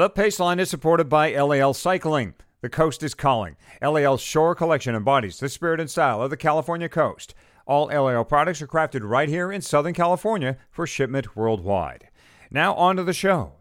The Paceline is supported by LAL Cycling. The coast is calling. LAL's Shore Collection embodies the spirit and style of the California coast. All LAL products are crafted right here in Southern California for shipment worldwide. Now, on to the show.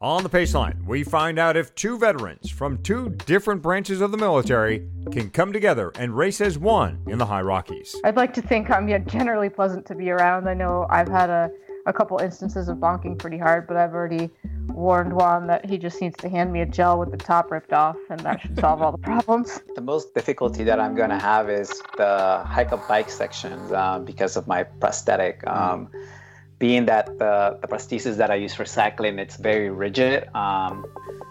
On the Paceline, we find out if two veterans from two different branches of the military can come together and race as one in the High Rockies. I'd like to think I'm generally pleasant to be around. I know I've had a, a couple instances of bonking pretty hard, but I've already warned Juan that he just needs to hand me a gel with the top ripped off, and that should solve all the problems. The most difficulty that I'm going to have is the hike up bike sections um, because of my prosthetic. Um, being that the, the prosthesis that I use for cycling, it's very rigid, um,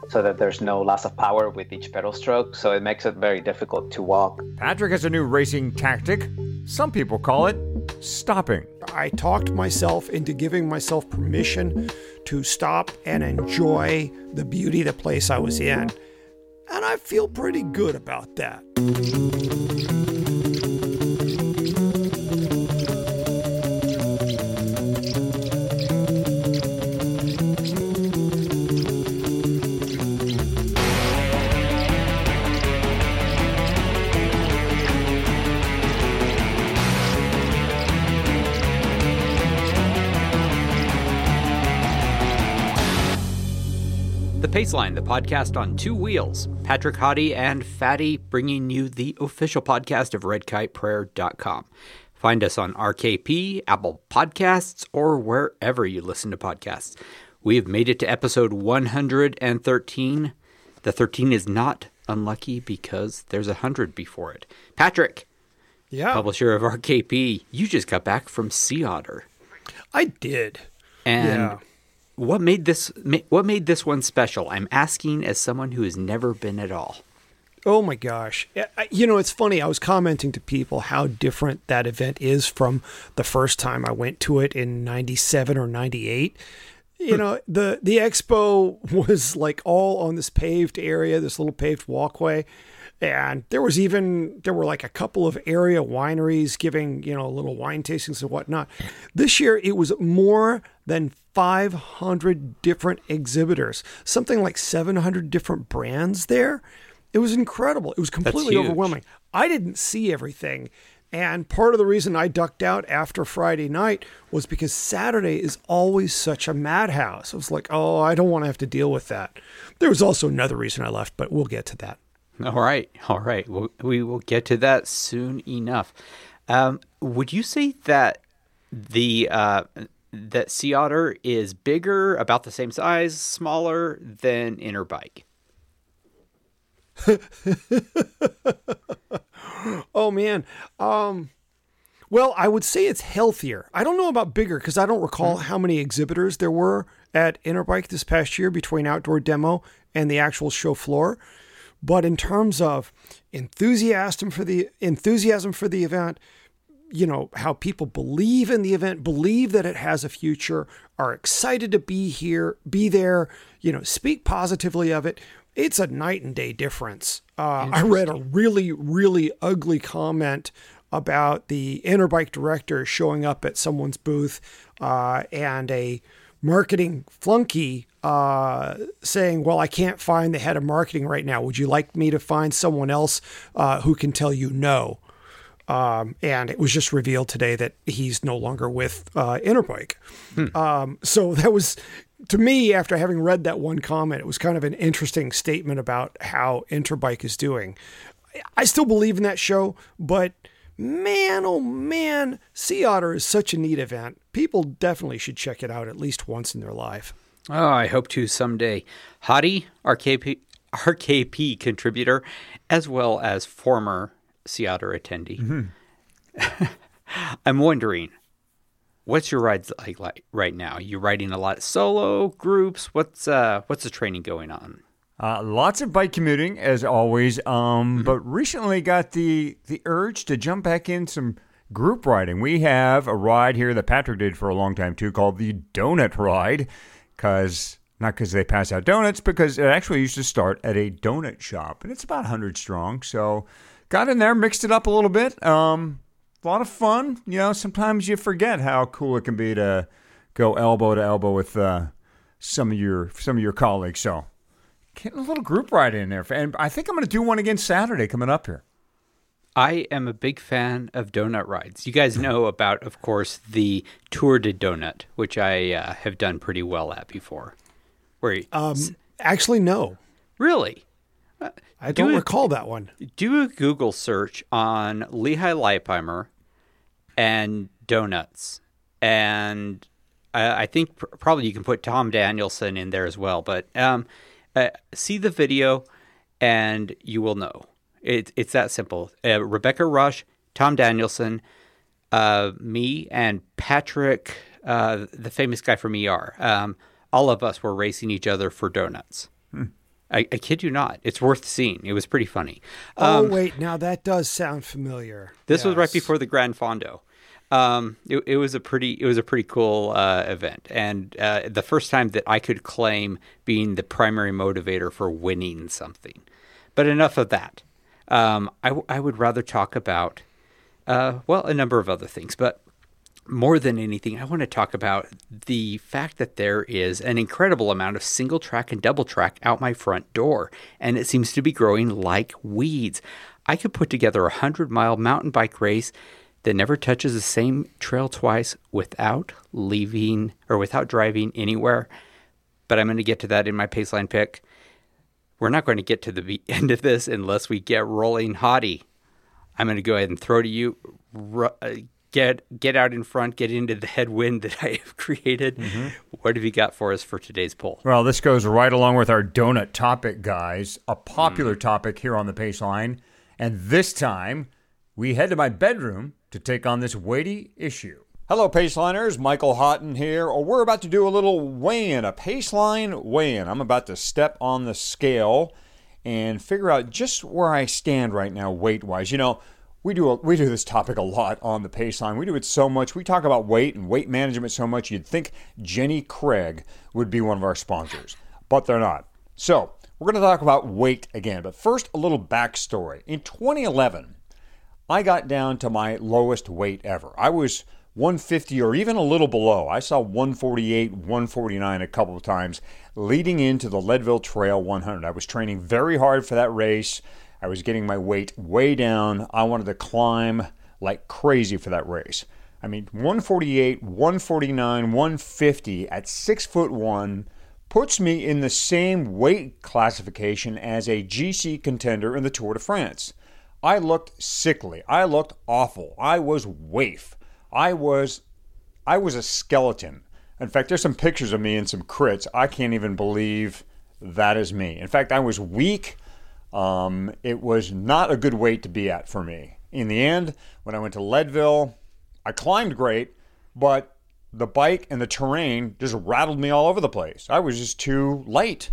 so that there's no loss of power with each pedal stroke. So it makes it very difficult to walk. Patrick has a new racing tactic. Some people call it stopping. I talked myself into giving myself permission to stop and enjoy the beauty of the place I was in. And I feel pretty good about that. Paceline, the podcast on two wheels. Patrick Hottie and Fatty bringing you the official podcast of redkiteprayer.com. Find us on RKP, Apple Podcasts, or wherever you listen to podcasts. We have made it to episode 113. The 13 is not unlucky because there's a 100 before it. Patrick, yeah. publisher of RKP, you just got back from Sea Otter. I did. And yeah what made this what made this one special? I'm asking as someone who has never been at all. Oh my gosh. You know, it's funny. I was commenting to people how different that event is from the first time I went to it in 97 or 98. You hmm. know, the the expo was like all on this paved area, this little paved walkway. And there was even there were like a couple of area wineries giving, you know, little wine tastings and whatnot. This year it was more than 500 different exhibitors, something like 700 different brands there. It was incredible. It was completely overwhelming. I didn't see everything. And part of the reason I ducked out after Friday night was because Saturday is always such a madhouse. I was like, oh, I don't want to have to deal with that. There was also another reason I left, but we'll get to that. All right. All right. We'll, we will get to that soon enough. Um, would you say that the uh, that Sea Otter is bigger, about the same size, smaller than Interbike. oh man. Um well, I would say it's healthier. I don't know about bigger because I don't recall how many exhibitors there were at Interbike this past year between outdoor demo and the actual show floor. But in terms of enthusiasm for the enthusiasm for the event, you know, how people believe in the event, believe that it has a future, are excited to be here, be there, you know, speak positively of it. It's a night and day difference. Uh, I read a really, really ugly comment about the Interbike director showing up at someone's booth uh, and a marketing flunky uh, saying, Well, I can't find the head of marketing right now. Would you like me to find someone else uh, who can tell you no? Um, and it was just revealed today that he's no longer with uh, Interbike. Hmm. Um, so that was, to me, after having read that one comment, it was kind of an interesting statement about how Interbike is doing. I still believe in that show, but man, oh man, Sea Otter is such a neat event. People definitely should check it out at least once in their life. Oh, I hope to someday. Hottie, RKP, RKP contributor, as well as former Sea Otter attendee. Mm-hmm. I'm wondering, what's your rides like, like right now? You riding a lot solo groups? What's uh what's the training going on? Uh, lots of bike commuting as always. Um, mm-hmm. but recently got the the urge to jump back in some group riding. We have a ride here that Patrick did for a long time too, called the Donut Ride, because not because they pass out donuts, because it actually used to start at a donut shop, and it's about hundred strong. So got in there, mixed it up a little bit. Um, a lot of fun. You know, sometimes you forget how cool it can be to go elbow to elbow with uh, some of your some of your colleagues. So getting a little group ride in there, and I think I'm going to do one again Saturday coming up here. I am a big fan of donut rides. You guys know about, of course, the Tour de Donut, which I uh, have done pretty well at before. Where um, actually no, really, I don't do recall a, that one. Do a Google search on Levi Leipheimer and donuts, and I, I think pr- probably you can put Tom Danielson in there as well. But um, uh, see the video, and you will know. It, it's that simple. Uh, Rebecca Rusch, Tom Danielson, uh, me, and Patrick, uh, the famous guy from ER. Um, all of us were racing each other for donuts. I, I, kid you not. It's worth seeing. It was pretty funny. Oh, um, oh wait, now that does sound familiar. This yes. was right before the Gran Fondo. Um, it, it, was a pretty it was a pretty cool uh, event, and uh, the first time that I could claim being the primary motivator for winning something. But enough of that. Um, I, w- I would rather talk about, uh, well, a number of other things, but more than anything, I want to talk about the fact that there is an incredible amount of single track and double track out my front door, and it seems to be growing like weeds. I could put together a 100 mile mountain bike race that never touches the same trail twice without leaving or without driving anywhere. But I'm going to get to that in my paceline pick we're not going to get to the end of this unless we get rolling hottie. I'm going to go ahead and throw to you. Uh, Get get out in front. Get into the headwind that I have created. Mm-hmm. What have you got for us for today's poll? Well, this goes right along with our donut topic, guys. A popular mm. topic here on the Paceline, and this time we head to my bedroom to take on this weighty issue. Hello, Paceliners. Michael Hotten here. Or we're about to do a little weigh in, a Paceline weigh in. I'm about to step on the scale and figure out just where I stand right now, weight wise. You know, we do a, we do this topic a lot on the Paceline. We do it so much. We talk about weight and weight management so much. You'd think Jenny Craig would be one of our sponsors, but they're not. So we're going to talk about weight again. But first, a little backstory. In 2011, I got down to my lowest weight ever. I was 150 or even a little below. I saw 148, 149 a couple of times leading into the Leadville Trail 100. I was training very hard for that race. I was getting my weight way down. I wanted to climb like crazy for that race. I mean, 148, 149, 150 at six foot one puts me in the same weight classification as a GC contender in the Tour de France. I looked sickly. I looked awful. I was waif. I was I was a skeleton. In fact, there's some pictures of me in some crits. I can't even believe that is me. In fact, I was weak. Um, it was not a good weight to be at for me. In the end, when I went to Leadville, I climbed great, but the bike and the terrain just rattled me all over the place. I was just too light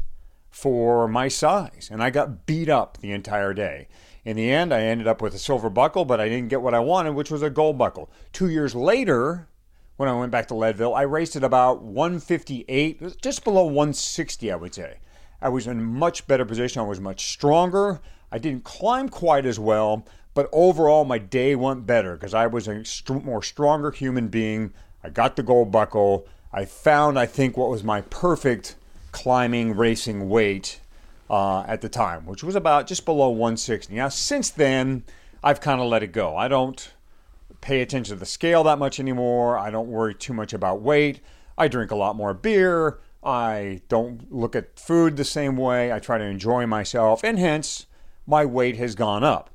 for my size, and I got beat up the entire day. In the end, I ended up with a silver buckle, but I didn't get what I wanted, which was a gold buckle. Two years later, when I went back to Leadville, I raced at about 158, just below 160, I would say. I was in much better position. I was much stronger. I didn't climb quite as well, but overall, my day went better because I was a more stronger human being. I got the gold buckle. I found, I think, what was my perfect climbing racing weight uh, at the time, which was about just below 160. Now, since then, I've kind of let it go. I don't pay attention to the scale that much anymore. I don't worry too much about weight. I drink a lot more beer. I don't look at food the same way. I try to enjoy myself, and hence, my weight has gone up.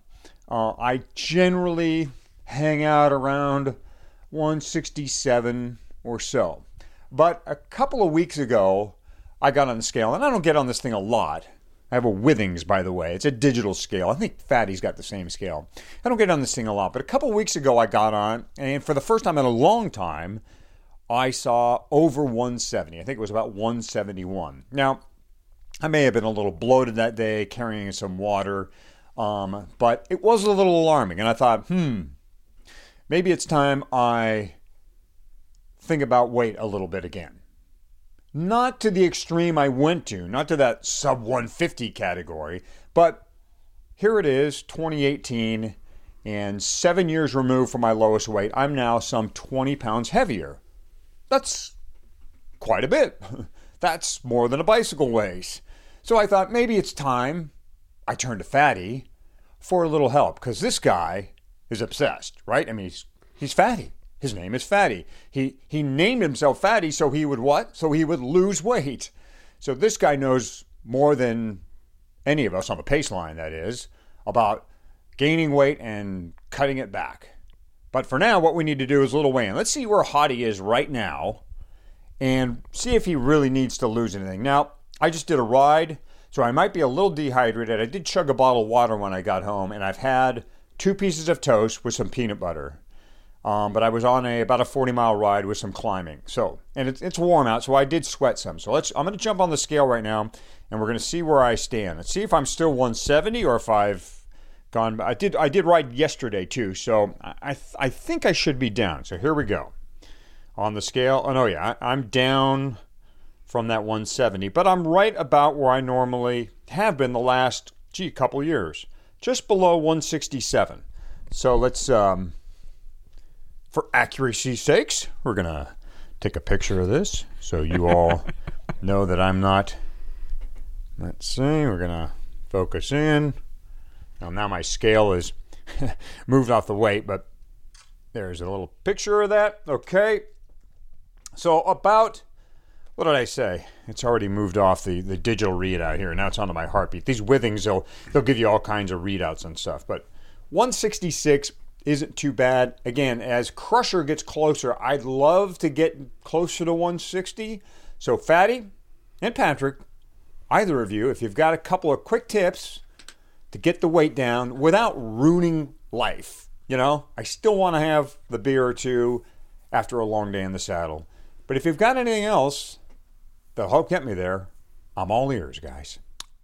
Uh, I generally hang out around 167 or so. But a couple of weeks ago, I got on the scale, and I don't get on this thing a lot. I have a Withings, by the way. It's a digital scale. I think Fatty's got the same scale. I don't get on this thing a lot, but a couple of weeks ago I got on, and for the first time in a long time, I saw over 170. I think it was about 171. Now, I may have been a little bloated that day, carrying some water, um, but it was a little alarming. And I thought, hmm, maybe it's time I think about weight a little bit again. Not to the extreme I went to, not to that sub 150 category, but here it is, 2018, and seven years removed from my lowest weight, I'm now some 20 pounds heavier. That's quite a bit. That's more than a bicycle weighs. So I thought maybe it's time I turned to Fatty for a little help because this guy is obsessed, right? I mean, he's, he's Fatty. His name is Fatty. He, he named himself Fatty so he would what? So he would lose weight. So this guy knows more than any of us on the pace line, that is, about gaining weight and cutting it back. But for now, what we need to do is little in. Let's see where Hottie is right now and see if he really needs to lose anything. Now, I just did a ride, so I might be a little dehydrated. I did chug a bottle of water when I got home, and I've had two pieces of toast with some peanut butter. Um, but I was on a about a 40 mile ride with some climbing. So, and it's, it's warm out, so I did sweat some. So let's. I'm going to jump on the scale right now, and we're going to see where I stand. Let's see if I'm still 170 or if I've gone. I did. I did ride yesterday too, so I I think I should be down. So here we go on the scale. Oh no, yeah, I, I'm down from that 170, but I'm right about where I normally have been the last gee couple years, just below 167. So let's. Um, for accuracy's sakes, we're going to take a picture of this so you all know that I'm not. Let's see, we're going to focus in. Now, now my scale is moved off the weight, but there's a little picture of that. Okay. So, about what did I say? It's already moved off the, the digital readout here. Now it's onto my heartbeat. These withings, they'll, they'll give you all kinds of readouts and stuff. But 166 isn't too bad. Again, as Crusher gets closer, I'd love to get closer to 160. So, Fatty and Patrick, either of you, if you've got a couple of quick tips to get the weight down without ruining life, you know, I still want to have the beer or two after a long day in the saddle. But if you've got anything else that'll help get me there, I'm all ears, guys.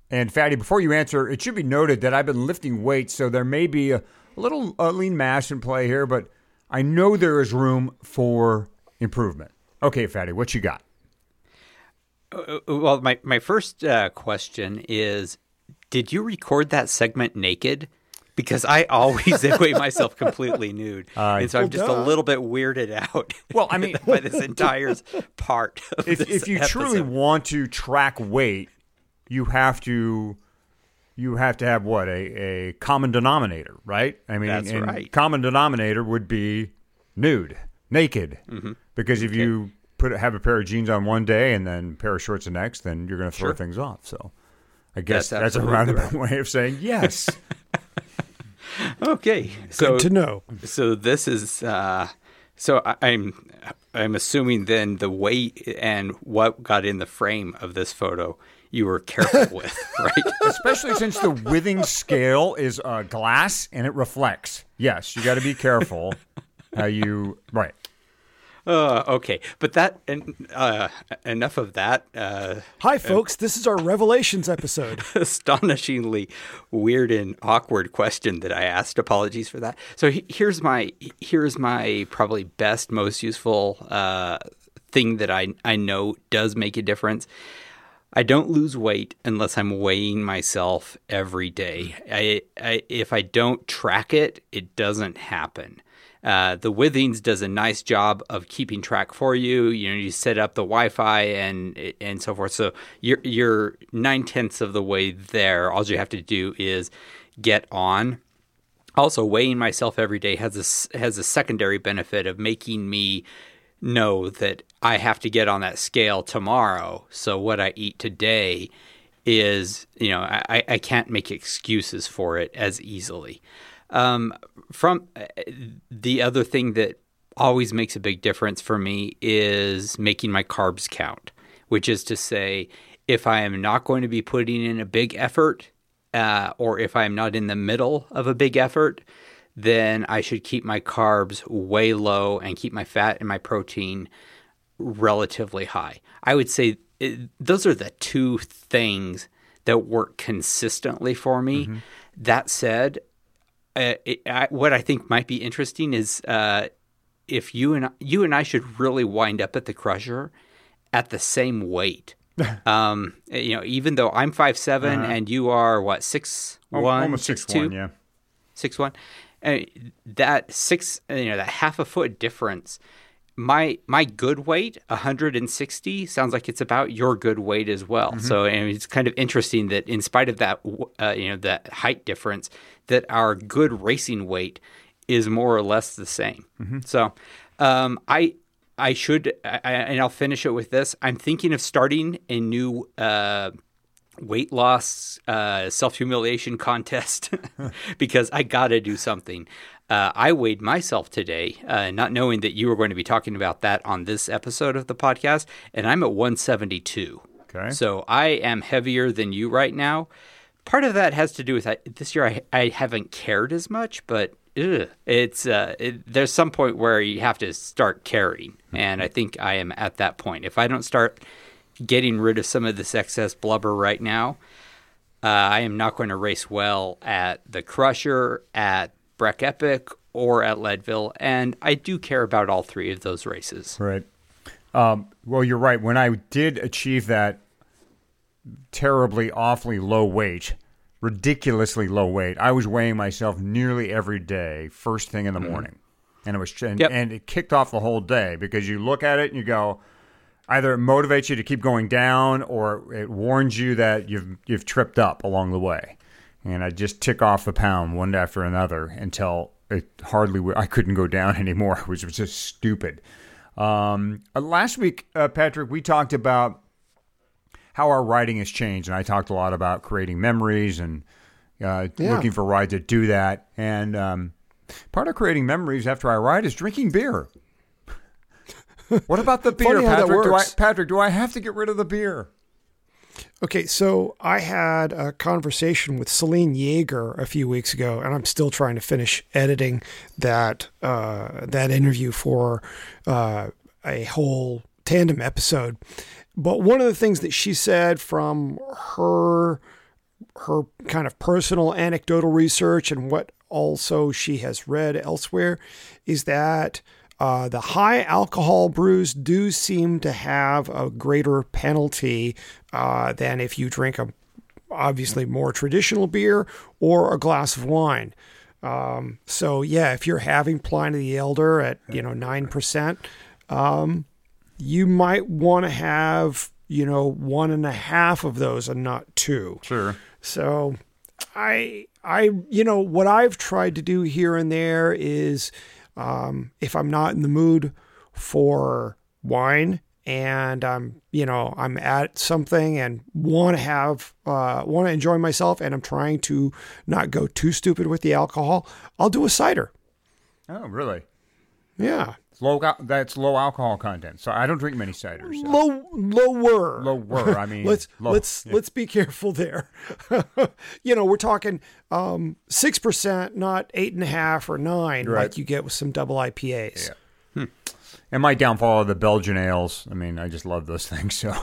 And Fatty, before you answer, it should be noted that I've been lifting weights, so there may be a little uh, lean mass in play here, but I know there is room for improvement. Okay, Fatty, what you got? Uh, well, my my first uh, question is: Did you record that segment naked? Because I always weigh myself completely nude, uh, and so I'm just duh. a little bit weirded out. Well, I mean, by this entire part. if, if you episode. truly want to track weight, you have to you have to have what a, a common denominator, right? I mean, That's right. common denominator would be nude, naked, mm-hmm. because if okay. you put have a pair of jeans on one day and then a pair of shorts the next, then you're going to throw sure. things off. So, I guess that's, that's a roundabout right. way of saying yes. okay, so good to know. So this is. Uh, so I, I'm I'm assuming then the weight and what got in the frame of this photo you were careful with, right? Especially since the withing scale is uh, glass and it reflects. Yes, you got to be careful how you right. Uh, okay, but that uh, enough of that. Uh, Hi, folks. this is our revelations episode. astonishingly weird and awkward question that I asked. Apologies for that. So he, here's my here's my probably best, most useful uh, thing that I I know does make a difference. I don't lose weight unless I'm weighing myself every day. I, I, if I don't track it, it doesn't happen. Uh, the Withings does a nice job of keeping track for you. You know, you set up the Wi-Fi and and so forth. So you're you're nine tenths of the way there. All you have to do is get on. Also, weighing myself every day has a has a secondary benefit of making me know that I have to get on that scale tomorrow. So what I eat today is, you know, I, I can't make excuses for it as easily. Um, from uh, the other thing that always makes a big difference for me is making my carbs count, which is to say, if I am not going to be putting in a big effort, uh, or if I am not in the middle of a big effort, then I should keep my carbs way low and keep my fat and my protein relatively high. I would say it, those are the two things that work consistently for me. Mm-hmm. That said, uh, it, I, what I think might be interesting is uh, if you and you and I should really wind up at the crusher at the same weight. um, you know, even though I'm five seven uh-huh. and you are what six one, almost six, six one, yeah, six one that six, you know, that half a foot difference my my good weight 160 sounds like it's about your good weight as well Mm-hmm. so and it's kind of interesting that in spite of that uh, you know that height difference that our good racing weight is more or less the same Mm-hmm. so um, i i should I, I- and i'll finish it with this i'm thinking of starting a new uh, weight loss uh, self humiliation contest because I got to do something. Uh, I weighed myself today, uh, not knowing that you were going to be talking about that on this episode of the podcast, and I'm at 172. Okay. So I am heavier than you right now. Part of that has to do with I, this year I, I haven't cared as much, but ugh, it's uh, it, there's some point where you have to start caring, and I think I am at that point. If I don't start getting rid of some of this excess blubber right now, uh, I am not going to race well at the Crusher, at Breck Epic, or at Leadville, and I do care about all three of those races. Right. Um, well, you're right. When I did achieve that terribly, awfully low weight, ridiculously low weight, I was weighing myself nearly every day, first thing in the morning, and it was and, Yep. and it kicked off the whole day because you look at it and you go. Either it motivates you to keep going down, or it warns you that you've you've tripped up along the way. And I just tick off a pound one after another until it hardly I couldn't go down anymore, which was just stupid. Um, uh, last week, uh, Patrick, we talked about how our riding has changed, and I talked a lot about creating memories and uh, Yeah. looking for rides that do that. And um, part of creating memories after I ride is drinking beer. what about the beer, Funny how that Patrick? Do I. Patrick, do I have to get rid of the beer? Okay, so I had a conversation with Selene Yeager a few weeks ago, and I'm still trying to finish editing that uh, that interview for uh, a whole tandem episode. But one of the things that she said from her her kind of personal anecdotal research and what also she has read elsewhere is that uh, the high alcohol brews do seem to have a greater penalty uh, than if you drink a obviously more traditional beer or a glass of wine. Um, so yeah, if you're having Pliny the Elder at you know nine percent, um, you might want to have you know one and a half of those and not two. Sure. So I I you know what I've tried to do here and there is um, if I'm not in the mood for wine and I'm you know I'm at something and want to have uh, want to enjoy myself and I'm trying to not go too stupid with the alcohol, I'll do a cider. Oh, really? Yeah, low. That's low alcohol content. So I don't drink many ciders. so. low lower Lower. I mean, let's low. let's let's be careful there. you know, we're talking um six percent, not eight and a half or nine, Right. like you get with some double IPAs. Yeah. And my downfall are the Belgian ales. I mean, I just love those things. So,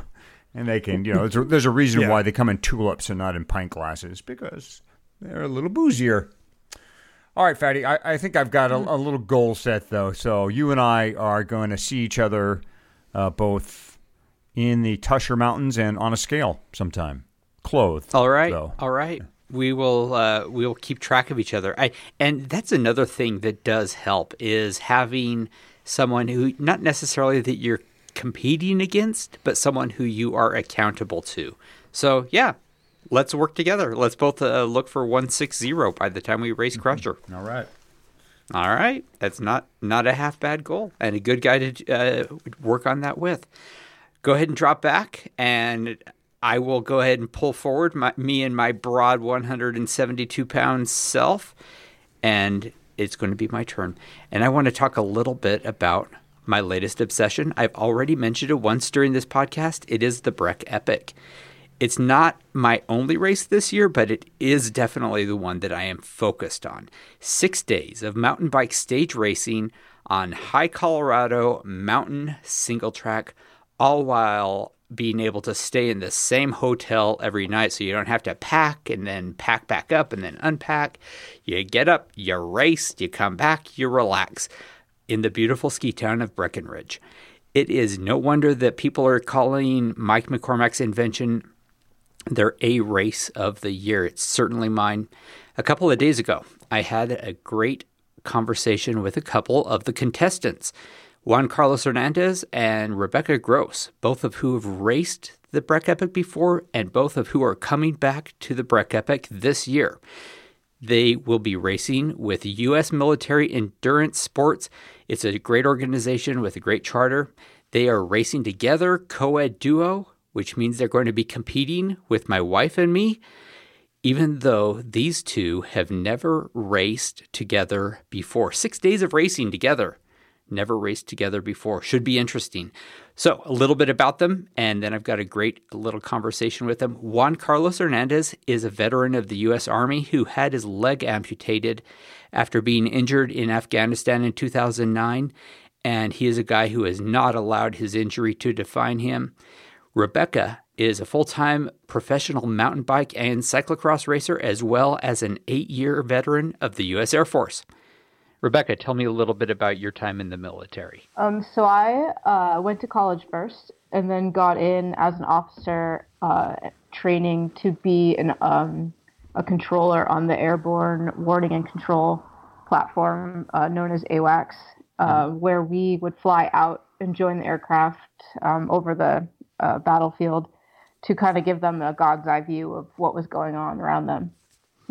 and they can, you know, there's a, there's a reason Yeah. why they come in tulips and not in pint glasses because they're a little boozier. All right, Fatty. I, I think I've got a, a little goal set though. So you and I are going to see each other uh, both in the Tushar Mountains and on a scale sometime, clothed. All right, though. all right. We will uh, we will keep track of each other. I and that's another thing that does help is having someone who not necessarily that you're competing against, but someone who you are accountable to. So yeah, let's work together. Let's both uh, look for one six zero by the time we race Crusher. All right. All right, that's not not a half bad goal, and a good guy to uh, work on that with. Go ahead and drop back, and I will go ahead and pull forward my, me and my broad 172 pound self, and it's going to be my turn. And I want to talk a little bit about my latest obsession. I've already mentioned it once during this podcast. It is the Breck Epic. It's not my only race this year, but it is definitely the one that I am focused on. Six days of mountain bike stage racing on high Colorado mountain single track, all while being able to stay in the same hotel every night so you don't have to pack and then pack back up and then unpack. You get up, you race, you come back, you relax in the beautiful ski town of Breckenridge. It is no wonder that people are calling Mike McCormack's invention their A race of the year. It's certainly mine. A couple of days ago, I had a great conversation with a couple of the contestants. Juan Carlos Hernandez and Rebecca Gross, both of who have raced the Breck Epic before and both of who are coming back to the Breck Epic this year. They will be racing with U.S. Military Endurance Sports. It's a great organization with a great charter. They are racing together, co ed duo, which means they're going to be competing with my wife and me, even though these two have never raced together before. Six days of racing together never raced together before. Should be interesting. So, a little bit about them, and then I've got a great little conversation with them. Juan Carlos Hernandez is a veteran of the U.S. Army who had his leg amputated after being injured in Afghanistan in 2009, and he is a guy who has not allowed his injury to define him. Rebecca is a full time professional mountain bike and cyclocross racer, as well as an eight year veteran of the U.S. Air Force. Rebecca, tell me a little bit about your time in the military. Um, so I uh, went to college first, and then got in as an officer, uh, training to be an um, a controller on the airborne warning and control platform uh, known as AWACS, uh, mm-hmm. where we would fly out and join the aircraft um, over the uh, battlefield to kind of give them a God's eye view of what was going on around them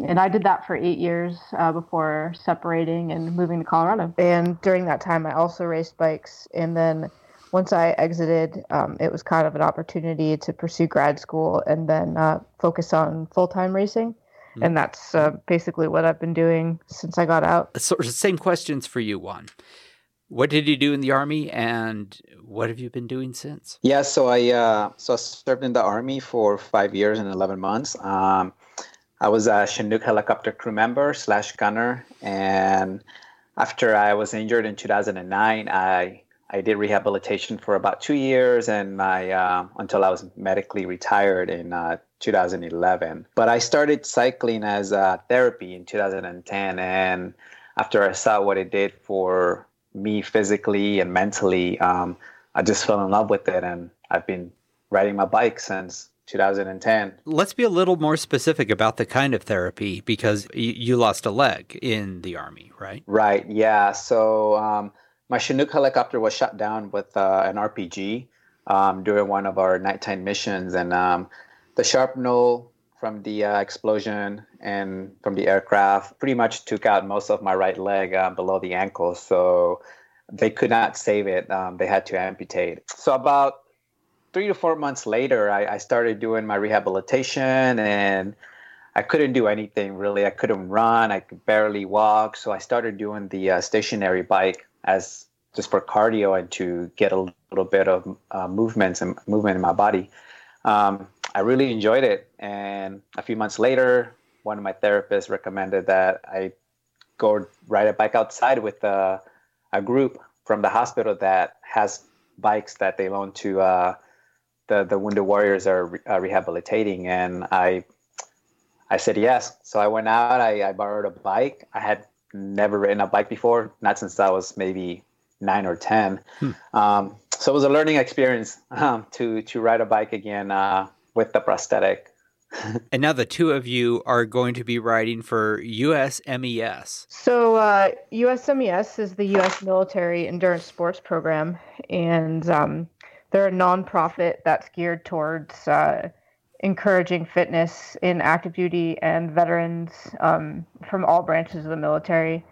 and I did that for eight years uh, before separating and moving to Colorado. And during that time, I also raced bikes. And then once I exited, um, it was kind of an opportunity to pursue grad school and then uh, focus on full time racing. Mm-hmm. And that's uh, basically what I've been doing since I got out. So, same questions for you, Juan. What did you do in the army, and what have you been doing since? Yeah, so I uh, so I served in the army for five years and eleven months. Um, I was a Chinook helicopter crew member slash gunner, and after I was injured in 2009, I I did rehabilitation for about two years, and my uh, until I was medically retired in uh, 2011. But I started cycling as a therapy in 2010, and after I saw what it did for me physically and mentally, um, I just fell in love with it, and I've been riding my bike since 2010. Let's be a little more specific about the kind of therapy because you, you lost a leg in the Army, right? Right, yeah. So um, my Chinook helicopter was shot down with uh, an RPG um, during one of our nighttime missions. And um, the shrapnel from the uh, explosion and from the aircraft pretty much took out most of my right leg uh, below the ankle. So they could not save it. Um, they had to amputate. So about three to four months later, I, I started doing my rehabilitation and I couldn't do anything really. I couldn't run. I could barely walk. So I started doing the uh, stationary bike as just for cardio and to get a little bit of uh, movements and movement in my body. Um, I really enjoyed it. And a few months later, one of my therapists recommended that I go ride a bike outside with uh, a group from the hospital that has bikes that they loan to uh, the the Wounded Warriors are re- uh, rehabilitating, and I I said yes. So I went out. I, I borrowed a bike. I had never ridden a bike before, not since I was maybe nine or ten. Hmm. Um, so it was a learning experience um, to to ride a bike again uh, with the prosthetic. and now the two of you are going to be riding for USMES. So uh, USMES is the U.S. Military Endurance Sports Program, and um, they're a nonprofit that's geared towards uh, encouraging fitness in active duty and veterans um, from all branches of the military.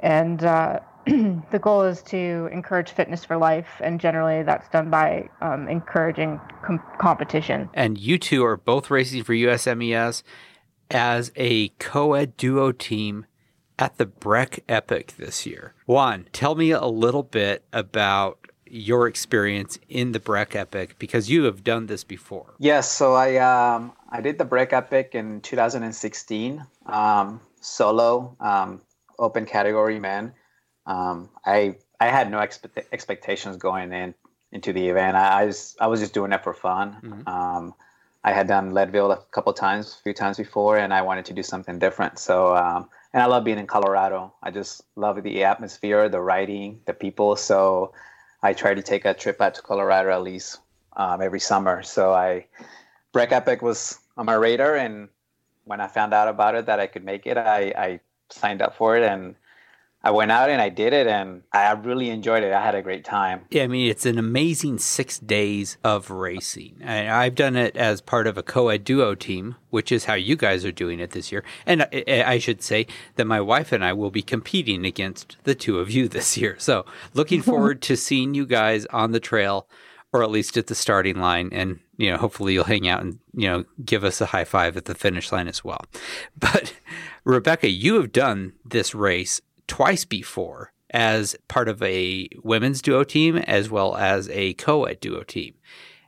And uh, the goal is to encourage fitness for life, and generally that's done by um, encouraging com- competition. And you two are both racing for USMES as a co ed duo team at the Breck Epic this year. Juan, tell me a little bit about your experience in the Breck Epic because you have done this before. Yes, so I um, I did the Breck Epic in 2016, um, solo, um, open category man. Um, I I had no expe- expectations going in into the event. I, I, was I was just doing it for fun. Mm-hmm. Um, I had done Leadville a couple times, a few times before, and I wanted to do something different. So um, and I love being in Colorado. I just love the atmosphere, the writing, the people. So I try to take a trip out to Colorado at least um, every summer. So I Breck Epic was on my radar, and when I found out about it that I could make it, I, I signed up for it, and I went out and I did it, and I really enjoyed it. I had a great time. Yeah, I mean, it's an amazing six days of racing. And I've done it as part of a co ed duo team, which is how you guys are doing it this year. And I should say that my wife and I will be competing against the two of you this year. So looking forward to seeing you guys on the trail or at least at the starting line and you know hopefully you'll hang out and you know give us a high five at the finish line as well but rebecca you have done this race twice before as part of a women's duo team as well as a co-ed duo team.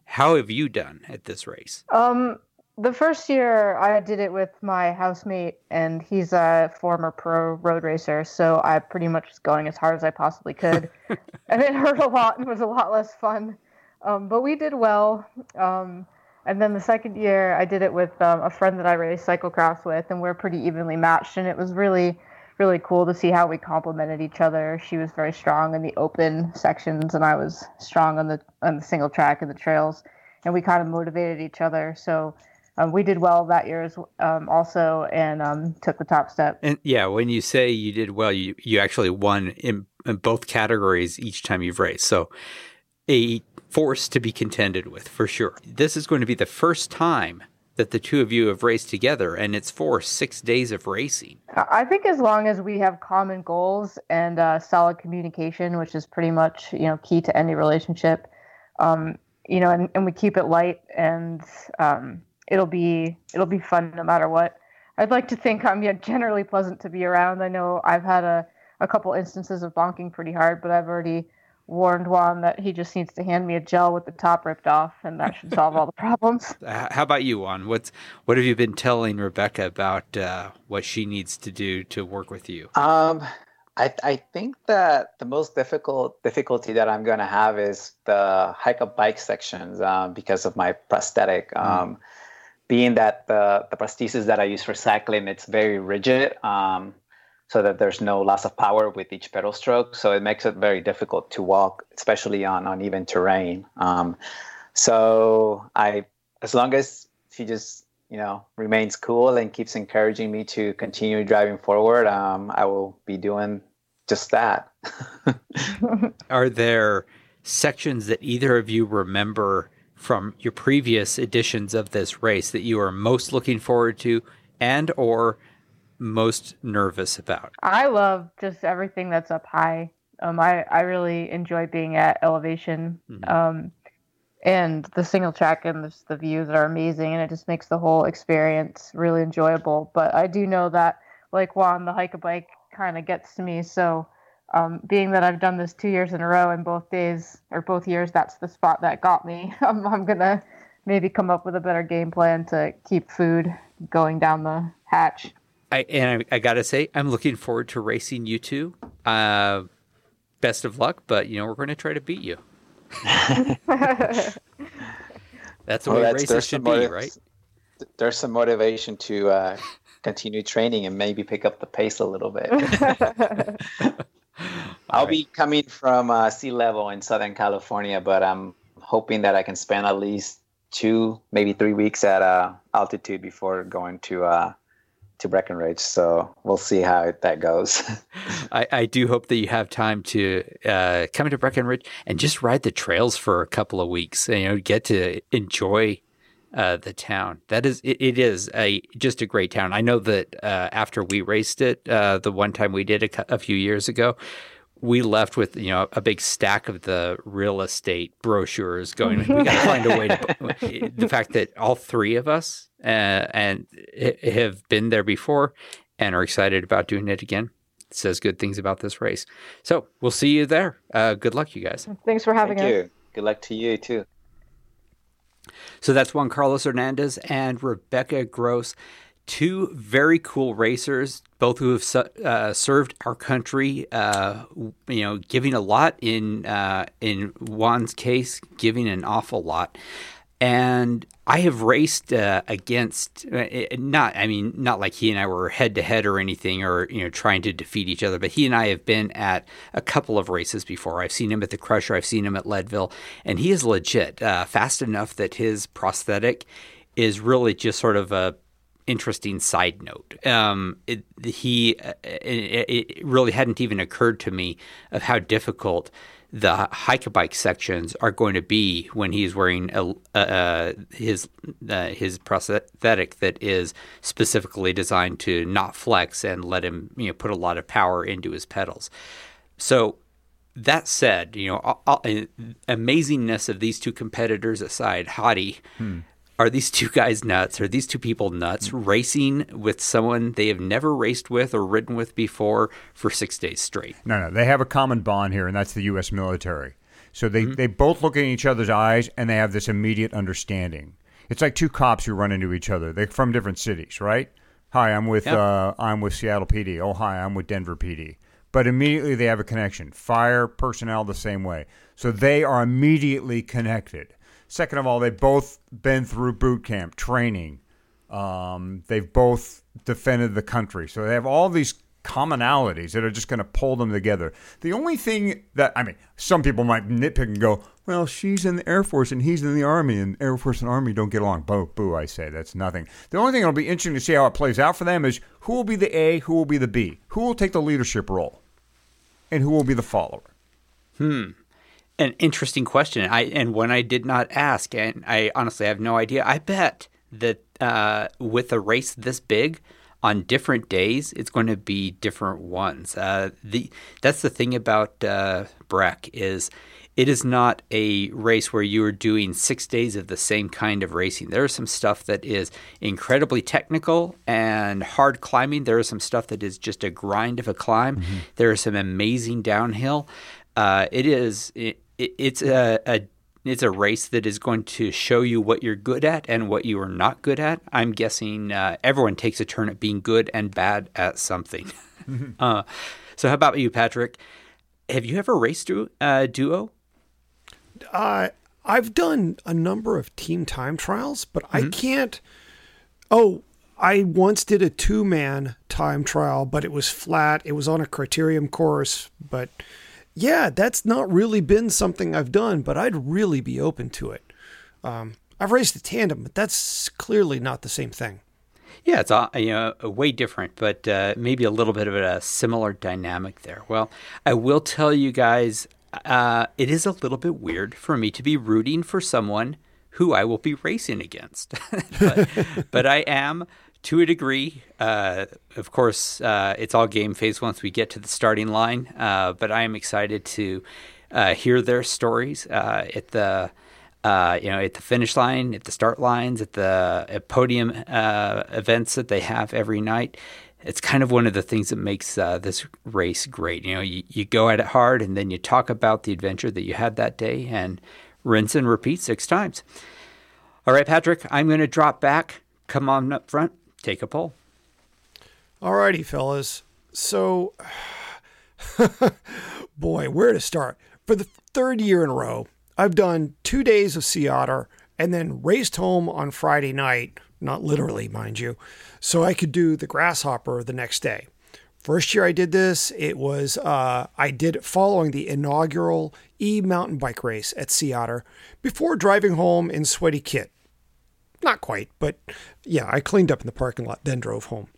How have you done at this race? Um, the first year I did it with my housemate, and he's a former pro road racer, so I pretty much was going as hard as I possibly could, and it hurt a lot and was a lot less fun. Um, but we did well. Um, and then the second year I did it with um, a friend that I race cyclocross with, and we're pretty evenly matched, and it was really really cool to see how we complemented each other. She was very strong in the open sections, and I was strong on the on the single track and the trails, and we kind of motivated each other. So um, we did well that year as, um, also, and um, took the top step. And yeah, when you say you did well, you you actually won in, in both categories each time you've raced. So a force to be contended with for sure. This is going to be the first time that the two of you have raced together, and it's for six days of racing. I think as long as we have common goals and uh, solid communication, which is pretty much you know key to any relationship, um, you know, and, and we keep it light, and um, it'll be it'll be fun no matter what. I'd like to think I'm yeah, generally pleasant to be around. I know I've had a, a couple instances of bonking pretty hard, but I've already warned Juan that he just needs to hand me a gel with the top ripped off, and that should solve all the problems. How about you, Juan? What's what have you been telling Rebecca about uh, what she needs to do to work with you? Um, I I think that the most difficult difficulty that I'm going to have is the hike up bike sections um, because of my prosthetic. Mm. Um, being that the the prosthesis that I use for cycling, it's very rigid. Um, so that there's no loss of power with each pedal stroke. So it makes it very difficult to walk, especially on uneven terrain. Um, so I, as long as she just you know remains cool and keeps encouraging me to continue driving forward, um, I will be doing just that. Are there sections that either of you remember from your previous editions of this race that you are most looking forward to, and or most nervous about? I love just everything that's up high. Um, I, I really enjoy being at elevation. Mm-hmm. Um, and the single track and the, the views are amazing, and it just makes the whole experience really enjoyable. But I do know that, like Juan, the hike a bike kind of gets to me. So, um, being that I've done this two years in a row, and both days or both years, that's the spot that got me. I'm, I'm gonna maybe come up with a better game plan to keep food going down the hatch. I and I, I, gotta say, I'm looking forward to racing you two. Uh, best of luck, but you know we're going to try to beat you. that's the well, way that's, races should be, right? There's some motivation to uh, continue training and maybe pick up the pace a little bit. I'll right. be coming from uh, sea level in Southern California, but I'm hoping that I can spend at least two, maybe three weeks at uh, altitude before going to uh, to Breckenridge. So we'll see how that goes. I, I, do hope that you have time to uh, come to Breckenridge and just ride the trails for a couple of weeks. And, you know, get to enjoy uh, the town. That is, it, it is a just a great town. I know that uh, after we raced it, uh, the one time we did a, a few years ago, we left with you know a big stack of the real estate brochures going we got to find a way to the fact that all three of us uh, and have been there before and are excited about doing it again says good things about this race so we'll see you there uh, good luck you guys thanks for having Thank us you. good luck to you too so that's Juan Carlos Hernandez and Rebecca Gross two very cool racers, both who have uh, served our country. Uh, you know, giving a lot in uh, in Juan's case, giving an awful lot. And I have raced uh, against uh, not, I mean, not like he and I were head to head or anything, or you know, trying to defeat each other. But he and I have been at a couple of races before. I've seen him at the Crusher, I've seen him at Leadville, and he is legit, uh, fast enough that his prosthetic is really just sort of a interesting side note. Um, it, he it, it really hadn't even occurred to me of how difficult the hike bike sections are going to be when he's wearing a, uh, his uh, his prosthetic that is specifically designed to not flex and let him you know put a lot of power into his pedals. So that said, you know, all, all, amazingness of these two competitors aside, Hottie. Hmm are these two guys nuts? Are these two people nuts racing with someone they have never raced with or ridden with before for six days straight? No, no. They have a common bond here, and that's the U.S. military. So they, mm-hmm. they both look in each other's eyes and they have this immediate understanding. It's like two cops who run into each other. They're from different cities, right? Hi, I'm with yep. uh, I'm with Seattle PD. Oh, hi, I'm with Denver PD. But immediately they have a connection. Fire personnel the same way. So they are immediately connected. Second of all, they've both been through boot camp training. Um, they've both defended the country, so they have all these commonalities that are just going to pull them together. The only thing that I mean, some people might nitpick and go, "Well, she's in the Air Force and he's in the Army, and Air Force and Army don't get along." Boo, boo! I say that's nothing. The only thing that'll be interesting to see how it plays out for them is who will be the A, who will be the B, who will take the leadership role, and who will be the follower. Hmm an interesting question. I and one I did not ask, and I honestly have no idea. I bet that uh, with a race this big, on different days, it's going to be different ones. Uh, the that's the thing about uh, Breck is it is not a race where you are doing six days of the same kind of racing. There is some stuff that is incredibly technical and hard climbing. There is some stuff that is just a grind of a climb. Mm-hmm. There is some amazing downhill. Uh, it is it, it's a, a it's a race that is going to show you what you're good at and what you are not good at. I'm guessing uh, everyone takes a turn at being good and bad at something. Mm-hmm. uh, so, how about you, Patrick? Have you ever raced a uh, duo? Uh, I've done a number of team time trials, but mm-hmm. I can't. Oh, I once did a two man time trial, but it was flat. It was on a criterium course, but yeah, that's not really been something I've done, but I'd really be open to it. Um, I've raced a tandem, but that's clearly not the same thing. Yeah, it's you know way different, but uh, maybe a little bit of a similar dynamic there. Well, I will tell you guys, uh, it is a little bit weird for me to be rooting for someone who I will be racing against, but, but I am to a degree. Uh, of course, uh, it's all game face once we get to the starting line, uh, but I am excited to uh, hear their stories uh, at the. You know, at the finish line, at the start lines, at the at podium events that they have every night, it's kind of one of the things that makes this race great. You know, you, you go at it hard, and then you talk about the adventure that you had that day, and rinse and repeat six times. All right, Patrick, I'm going to drop back. Come on up front take a poll. Alrighty, fellas. So, boy, where to start? For the third year in a row, I've done two days of Sea Otter and then raced home on Friday night, not literally, mind you, so I could do the Grasshopper the next day. First year I did this, it was uh, I did it following the inaugural e mountain bike race at Sea Otter before driving home in sweaty kit. Not quite, but yeah, I cleaned up in the parking lot, then drove home.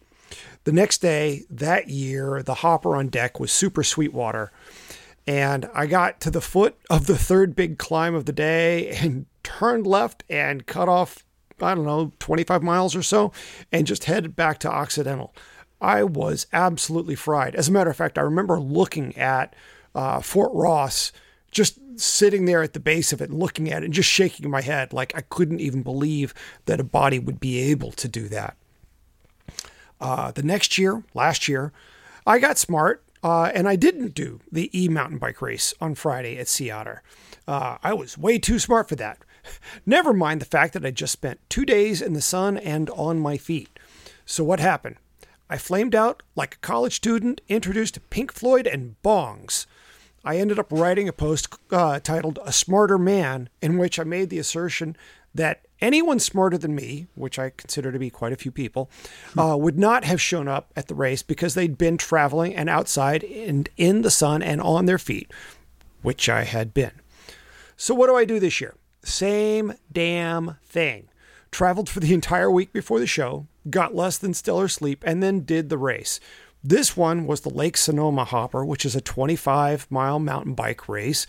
The next day, that year, the hopper on deck was Super Sweetwater. And I got to the foot of the third big climb of the day and turned left and cut off, I don't know, 25 miles or so, and just headed back to Occidental. I was absolutely fried. As a matter of fact, I remember looking at uh, Fort Ross just sitting there at the base of it, looking at it, and just shaking my head like I couldn't even believe that a body would be able to do that. Uh, the next year, last year, I got smart uh, and I didn't do the e mountain bike race on Friday at Sea Otter. Uh, I was way too smart for that. Never mind the fact that I just spent two days in the sun and on my feet. So, what happened? I flamed out like a college student introduced Pink Floyd and bongs. I ended up writing a post uh, titled A Smarter Man, in which I made the assertion that anyone smarter than me, which I consider to be quite a few people, uh, would not have shown up at the race because they'd been traveling and outside and in the sun and on their feet, which I had been. So, what do I do this year? Same damn thing. traveled for the entire week before the show, got less than stellar sleep, and then did the race. This one was the Lake Sonoma Hopper, which is a 25 mile mountain bike race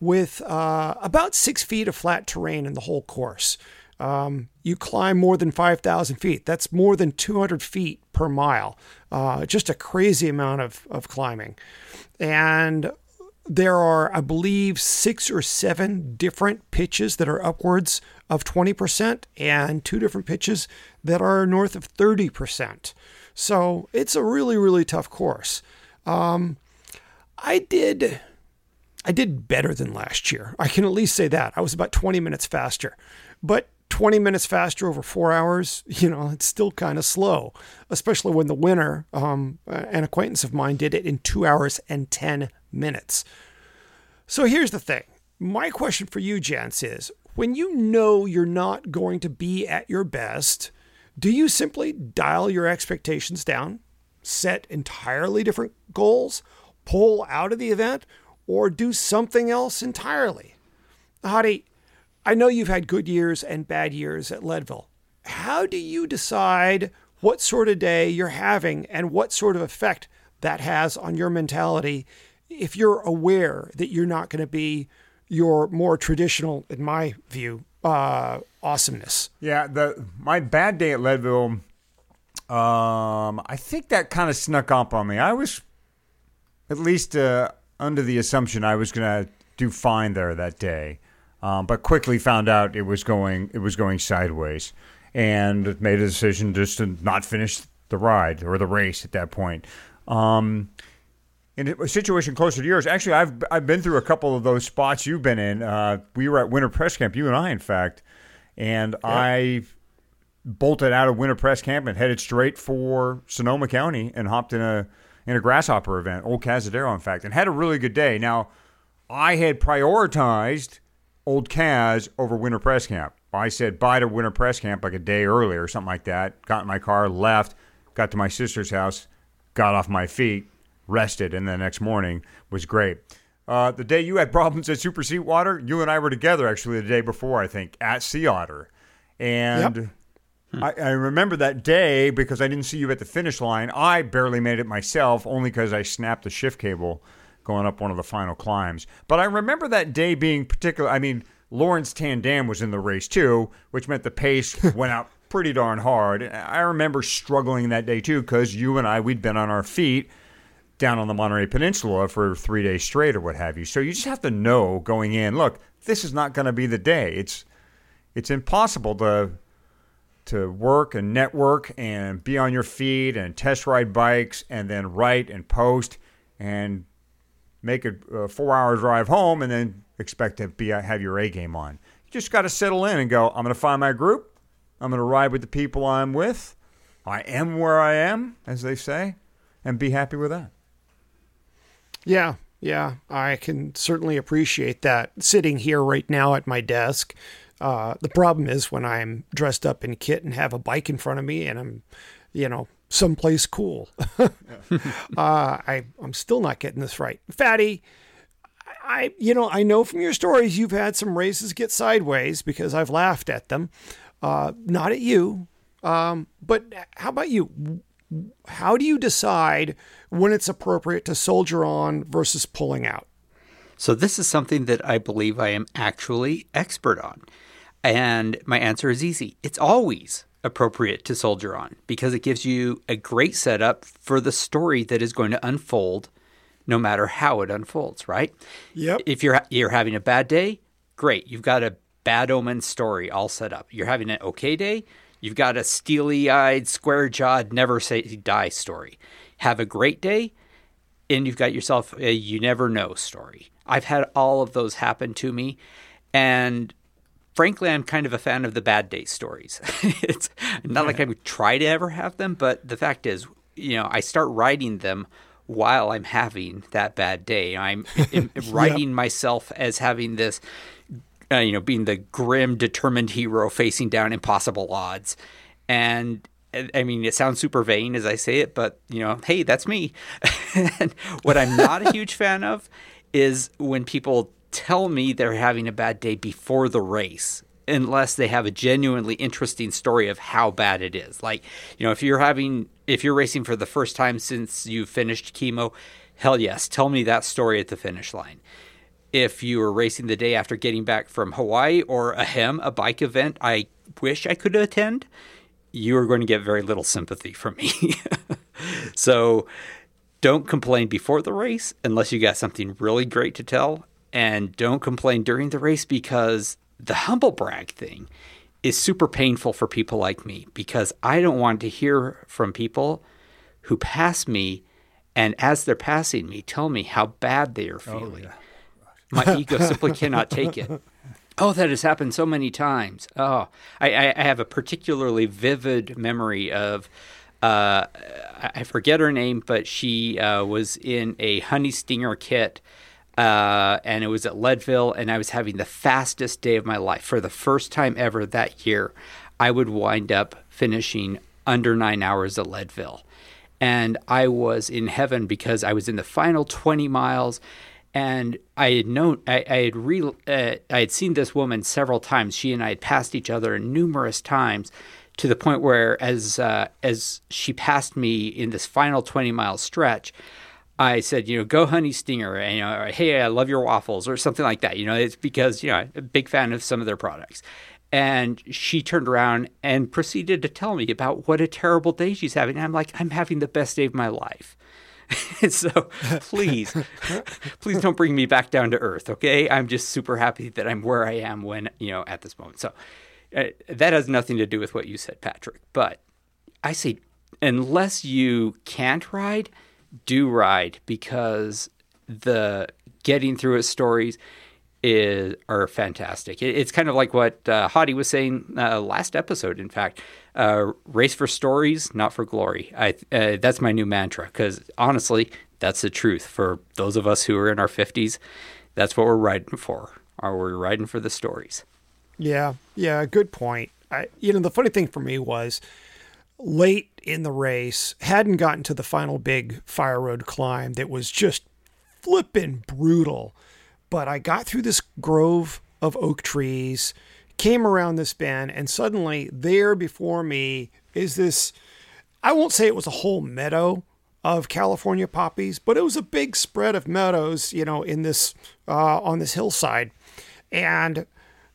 with uh, about six feet of flat terrain in the whole course. Um, you climb more than 5,000 feet. That's more than 200 feet per mile. Uh, just a crazy amount of, of climbing. And there are, I believe, six or seven different pitches that are upwards of 20% and two different pitches that are north of 30%. So it's a really, really tough course. Um, I did. I did better than last year. I can at least say that. I was about 20 minutes faster. But 20 minutes faster over four hours, you know, it's still kind of slow, especially when the winner, um, an acquaintance of mine, did it in two hours and 10 minutes. So here's the thing. My question for you, gents, is when you know you're not going to be at your best, do you simply dial your expectations down, set entirely different goals, pull out of the event, or do something else entirely? Hottie, I know you've had good years and bad years at Leadville. How do you decide what sort of day you're having and what sort of effect that has on your mentality if you're aware that you're not going to be your more traditional, in my view, uh, awesomeness? Yeah, the my bad day at Leadville, um, I think that kind of snuck up on me. I was at least uh, under the assumption I was going to do fine there that day um, but quickly found out it was going it was going sideways, and made a decision just to not finish the ride or the race at that point. Um, in a situation closer to yours, actually, I've I've been through a couple of those spots you've been in. Uh, we were at Winter Press Camp, you and I, in fact, and yeah. I bolted out of Winter Press Camp and headed straight for Sonoma County and hopped in a in a grasshopper event, Old Cazadero, in fact, and had a really good day. Now, I had prioritized Old Cas over Winter Press Camp. I said bye to Winter Press Camp like a day earlier or something like that. Got in my car, left, got to my sister's house, got off my feet, rested, and the next morning was great. Uh, the day you had problems at Super Sweetwater, you and I were together actually the day before, I think, at Sea Otter. And yep. Hmm. I, I, remember that day because I didn't see you at the finish line. I barely made it myself, only because I snapped the shift cable going up one of the final climbs. But I remember that day being particular. I mean, Laurens ten Dam was in the race too, which meant the pace went out pretty darn hard. I remember struggling that day too because you and I, we'd been on our feet down on the Monterey Peninsula for three days straight or what have you. So you just have to know going in, look, this is not going to be the day. It's it's impossible to to work and network and be on your feet and test ride bikes and then write and post and make a, a four hour drive home and then expect to be have your A game on. You just got to settle in and go, I'm going to find my group. I'm going to ride with the people I'm with. I am where I am, as they say, and be happy with that. Yeah, yeah, I can certainly appreciate that. Sitting here right now at my desk, uh, the problem is when I'm dressed up in kit and have a bike in front of me and I'm, you know, someplace cool. uh, I I'm still not getting this right, Fatty. I you know I know from your stories you've had some races get sideways because I've laughed at them. Uh, not at you, um, but how about you? How do you decide when it's appropriate to soldier on versus pulling out? So this is something that I believe I am actually expert on. And my answer is easy. It's always appropriate to soldier on because it gives you a great setup for the story that is going to unfold no matter how it unfolds, right? Yep. If you're you're having a bad day, great. You've got a bad omen story all set up. You're having an okay day, you've got a steely-eyed, square-jawed, never say die story. Have a great day, and you've got yourself a you never know story. I've had all of those happen to me and frankly, I'm kind of a fan of the bad day stories. it's not yeah. like I would try to ever have them, but the fact is, you know, I start writing them while I'm having that bad day. I'm writing yep. myself as having this, uh, you know, being the grim, determined hero facing down impossible odds. And I mean, it sounds super vain as I say it, but, you know, hey, that's me. and what I'm not a huge fan of is when people tell me they're having a bad day before the race unless they have a genuinely interesting story of how bad it is. Like, you know, if you're having if you're racing for the first time since you finished chemo, hell yes, tell me that story at the finish line. If you were racing the day after getting back from Hawaii or a HEM, a bike event I wish I could attend, you are going to get very little sympathy from me. so don't complain before the race unless you got something really great to tell. And don't complain during the race because the humble brag thing is super painful for people like me because I don't want to hear from people who pass me and as they're passing me tell me how bad they are oh, feeling. Oh, yeah. My ego simply cannot take it. Oh, that has happened so many times. Oh, I, I have a particularly vivid memory of. Uh, I forget her name, but she uh, was in a honey stinger kit uh, and it was at Leadville, and I was having the fastest day of my life. For the first time ever that year, I would wind up finishing under nine hours at Leadville. And I was in heaven because I was in the final 20 miles. And I had known, I, I had re, uh, I had seen this woman several times. She and I had passed each other numerous times, to the point where, as uh, as she passed me in this final 20 mile stretch, I said, you know, go honey stinger, and, you know, hey, I love your waffles, or something like that. You know, it's because you know, I'm a big fan of some of their products. And she turned around and proceeded to tell me about what a terrible day she's having. And I'm like, I'm having the best day of my life. so please, please don't bring me back down to earth, okay? I'm just super happy that I'm where I am when, you know, at this moment. So uh, that has nothing to do with what you said, Patrick. But I say, unless you can't ride, do ride because the getting through it stories is are fantastic. It, it's kind of like what uh, was saying uh, last episode. In fact, uh, race for stories, not for glory. I uh, that's my new mantra because honestly, that's the truth for those of us who are in our fifties. That's what we're riding for. Are we riding for the stories? Yeah, yeah, good point. I, you know, the funny thing for me was late in the race, hadn't gotten to the final big fire road climb that was just flippin' brutal. But I got through this grove of oak trees, came around this bend, and suddenly there before me is this I won't say it was a whole meadow of California poppies, but it was a big spread of meadows, you know, in this uh, on this hillside. And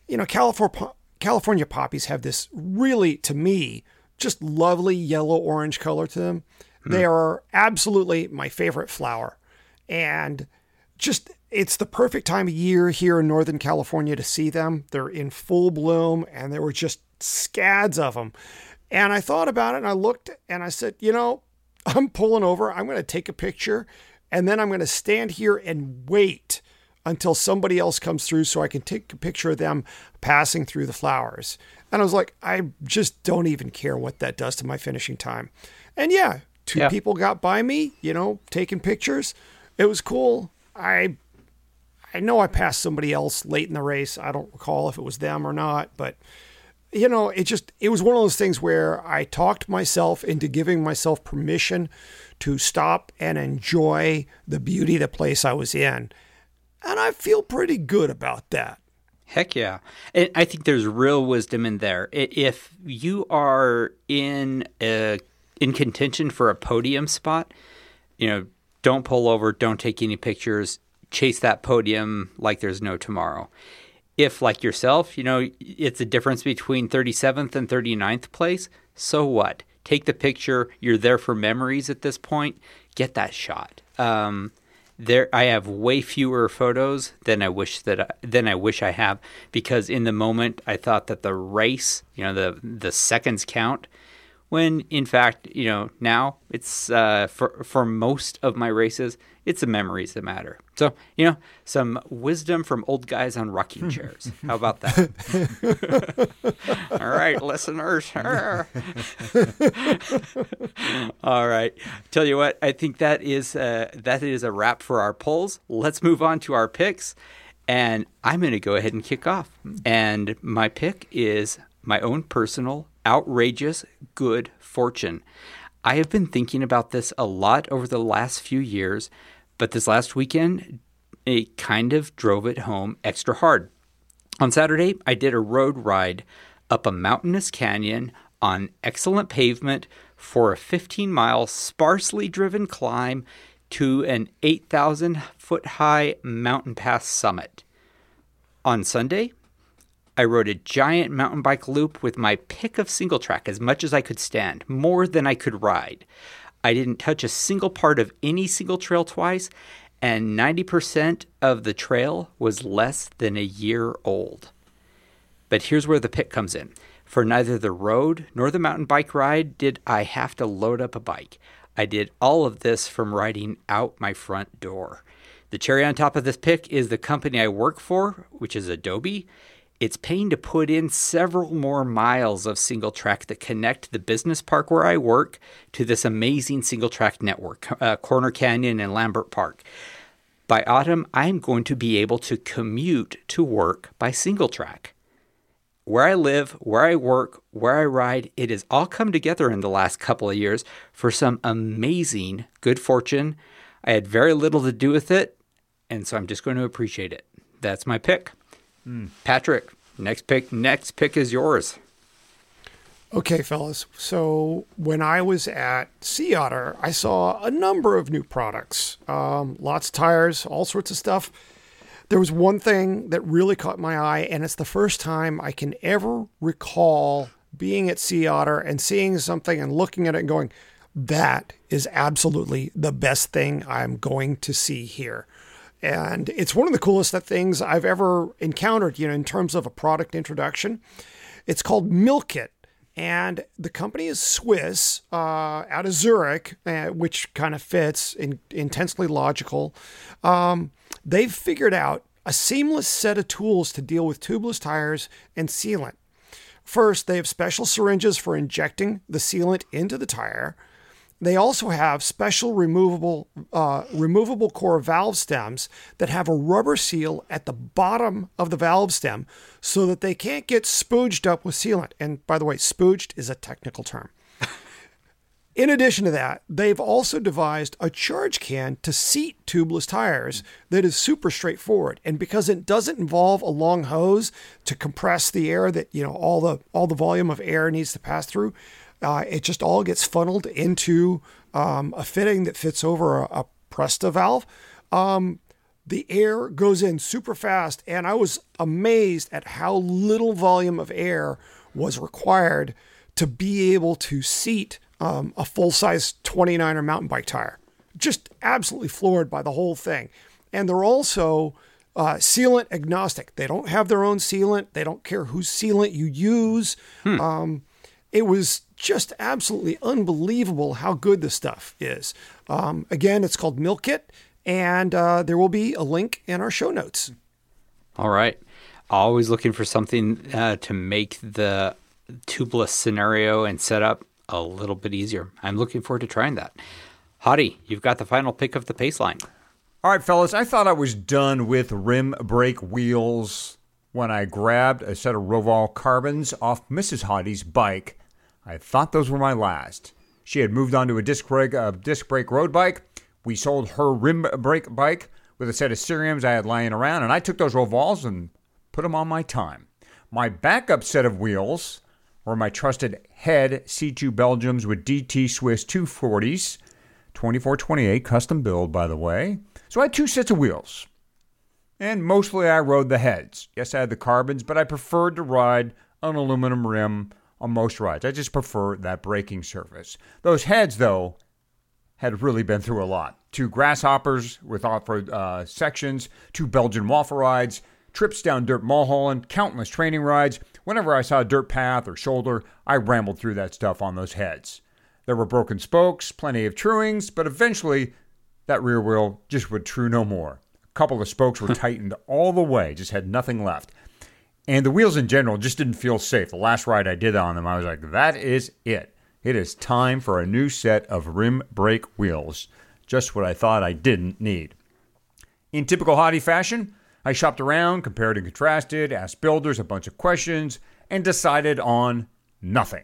you know, California California poppies have this really to me just lovely yellow orange color to them. Hmm. They are absolutely my favorite flower. And just it's the perfect time of year here in Northern California to see them. They're in full bloom and there were just scads of them. And I thought about it and I looked and I said, you know, I'm pulling over. I'm going to take a picture and then I'm going to stand here and wait until somebody else comes through so I can take a picture of them passing through the flowers. And I was like, I just don't even care what that does to my finishing time. And yeah, two yeah. people got by me, you know, taking pictures. It was cool. I I know I passed somebody else late in the race. I don't recall if it was them or not, but you know, it just it was one of those things where I talked myself into giving myself permission to stop and enjoy the beauty of the place I was in. And I feel pretty good about that. Heck yeah. And I think there's real wisdom in there. If you are in a, in contention for a podium spot, you know, don't pull over, don't take any pictures, chase that podium like there's no tomorrow. If like yourself, you know, it's a difference between 37th and 39th place, so what? Take the picture, you're there for memories at this point, get that shot. Um, there I have way fewer photos than I wish that I, than I wish I have because in the moment I thought that the race, you know, the the seconds count. When in fact, you know, now it's uh, for for most of my races, it's the memories that matter. So, you know, some wisdom from old guys on rocking chairs. How about that? All right, listeners. All right. Tell you what, I think that is uh, that is a wrap for our polls. Let's move on to our picks. And I'm going to go ahead and kick off. And my pick is my own personal outrageous good fortune. I have been thinking about this a lot over the last few years but this last weekend, it kind of drove it home extra hard. On Saturday, I did a road ride up a mountainous canyon on excellent pavement for a 15 mile sparsely driven climb to an 8,000 foot high mountain pass summit. On Sunday, I rode a giant mountain bike loop with my pick of single track as much as I could stand, more than I could ride. I didn't touch a single part of any single trail twice, and 90% of the trail was less than a year old. But here's where the pick comes in. For neither the road nor the mountain bike ride did I have to load up a bike. I did all of this from riding out my front door. The cherry on top of this pick is the company I work for, which is Adobe. It's paying to put in several more miles of single track that connect the business park where I work to this amazing single track network, uh, Corner Canyon and Lambert Park. By autumn, I'm going to be able to commute to work by single track. Where I live, where I work, where I ride, it has all come together in the last couple of years for some amazing good fortune. I had very little to do with it, and so I'm just going to appreciate it. That's my pick. Mm. Patrick, next pick. Next pick is yours. Okay, fellas. So when I was at Sea Otter, I saw a number of new products, um, lots of tires, all sorts of stuff. There was one thing that really caught my eye, and it's the first time I can ever recall being at Sea Otter and seeing something and looking at it and going, that is absolutely the best thing I'm going to see here and it's one of the coolest things I've ever encountered, you know, in terms of a product introduction. It's called Milkit, and the company is Swiss, uh, out of Zurich, uh, which kind of fits, in, intensely logical. Um, they've figured out a seamless set of tools to deal with tubeless tires and sealant. First, they have special syringes for injecting the sealant into the tire. They also have special removable uh, removable core valve stems that have a rubber seal at the bottom of the valve stem so that they can't get spooged up with sealant. And by the way, spooged is a technical term. In addition to that, they've also devised a charge can to seat tubeless tires that is super straightforward. And because it doesn't involve a long hose to compress the air that, you know, all the all the volume of air needs to pass through, uh, it just all gets funneled into um, a fitting that fits over a, a Presta valve. Um, the air goes in super fast, and I was amazed at how little volume of air was required to be able to seat um, a full size 29er mountain bike tire. Just absolutely floored by the whole thing. And they're also uh, sealant agnostic. They don't have their own sealant, they don't care whose sealant you use. Hmm. Um, it was just absolutely unbelievable how good this stuff is. Um, again, it's called Milkit, and uh, there will be a link in our show notes. All right. Always looking for something uh, to make the tubeless scenario and setup a little bit easier. I'm looking forward to trying that. Hottie, you've got the final pick of the pace line. All right, fellas, I thought I was done with rim brake wheels when I grabbed a set of Roval carbons off Mrs. Hottie's bike I thought those were my last. She had moved on to a disc brake, a disc brake road bike. We sold her rim brake bike with a set of Ceriums I had lying around, and I took those Rovals and put them on my time. My backup set of wheels were my trusted HED C2 Belgiums with DT Swiss 240s, 2428 custom build, by the way. So I had two sets of wheels. And mostly I rode the HEDs. Yes, I had the carbons, but I preferred to ride an aluminum rim on most rides. I just prefer that braking surface. Those HEDs, though, had really been through a lot. Two grasshoppers with off-road uh, sections, two Belgian waffle rides, trips down dirt Mulholland, countless training rides. Whenever I saw a dirt path or shoulder, I rambled through that stuff on those HEDs. There were broken spokes, plenty of truings, but eventually that rear wheel just would true no more. A couple of spokes were tightened all the way, just had nothing left. And the wheels in general just didn't feel safe. The last ride I did on them, I was like, that is it. It is time for a new set of rim brake wheels. Just what I thought I didn't need. In typical Hottie fashion, I shopped around, compared and contrasted, asked builders a bunch of questions, and decided on nothing.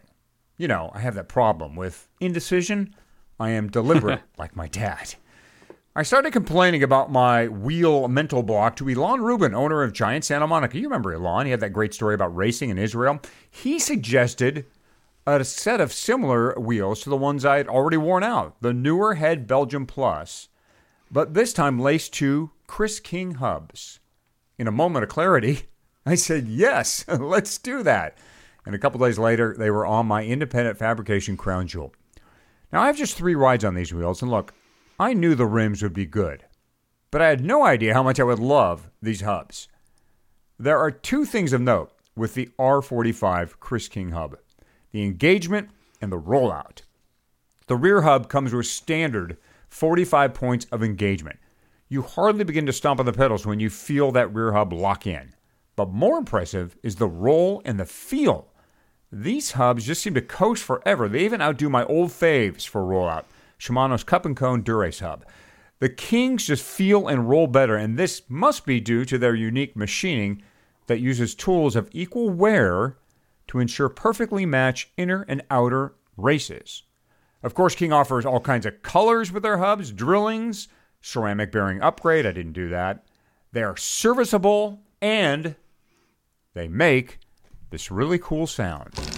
You know, I have that problem with indecision. I am deliberate, like my dad. I started complaining about my wheel mental block to Elon Rubin, owner of Giant Santa Monica. You remember Elon? He had that great story about racing in Israel. He suggested a set of similar wheels to the ones I had already worn out, the newer HED Belgium Plus, but this time laced to Chris King hubs. In a moment of clarity, I said, Yes, let's do that. And a couple days later, they were on my independent fabrication crown jewel. Now, I have just three rides on these wheels, and look, I knew the rims would be good, but I had no idea how much I would love these hubs. There are two things of note with the R45 Chris King hub the engagement and the rollout. The rear hub comes with standard 45 points of engagement. You hardly begin to stomp on the pedals when you feel that rear hub lock in. But more impressive is the roll and the feel. These hubs just seem to coast forever. They even outdo my old faves for rollout. Shimano's Cup and Cone Dura-Ace hub. The Kings just feel and roll better, and this must be due to their unique machining that uses tools of equal wear to ensure perfectly match inner and outer races. Of course, King offers all kinds of colors with their hubs, drillings, ceramic bearing upgrade. I didn't do that. They are serviceable and they make this really cool sound.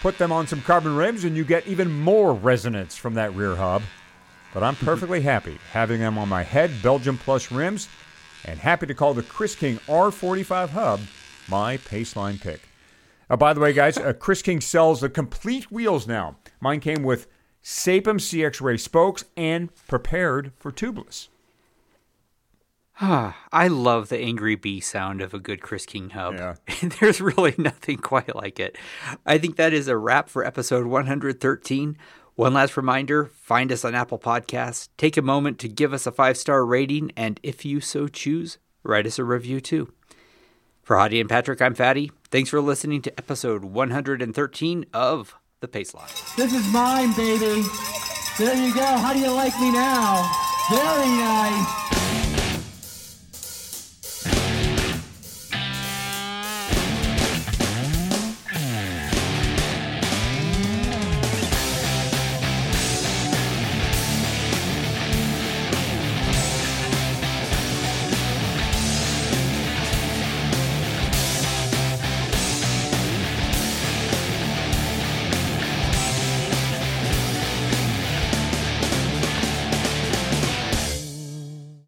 Put them on some carbon rims and you get even more resonance from that rear hub. But I'm perfectly happy having them on my HED Belgium Plus rims and happy to call the Chris King R45 hub my Paceline pick. Uh, by the way, guys, uh, Chris King sells the complete wheels now. Mine came with Sapim CX Ray spokes and prepared for tubeless. Ah, I love the angry bee sound of a good Chris King hub. Yeah. There's really nothing quite like it. I think that is a wrap for episode 113. One last reminder find us on Apple Podcasts. Take a moment to give us a five star rating, and if you so choose, write us a review too. For Hottie and Patrick, I'm Fatty. Thanks for listening to episode 113 of The Pace Paceline. This is mine, baby. There you go. How do you like me now? Very nice.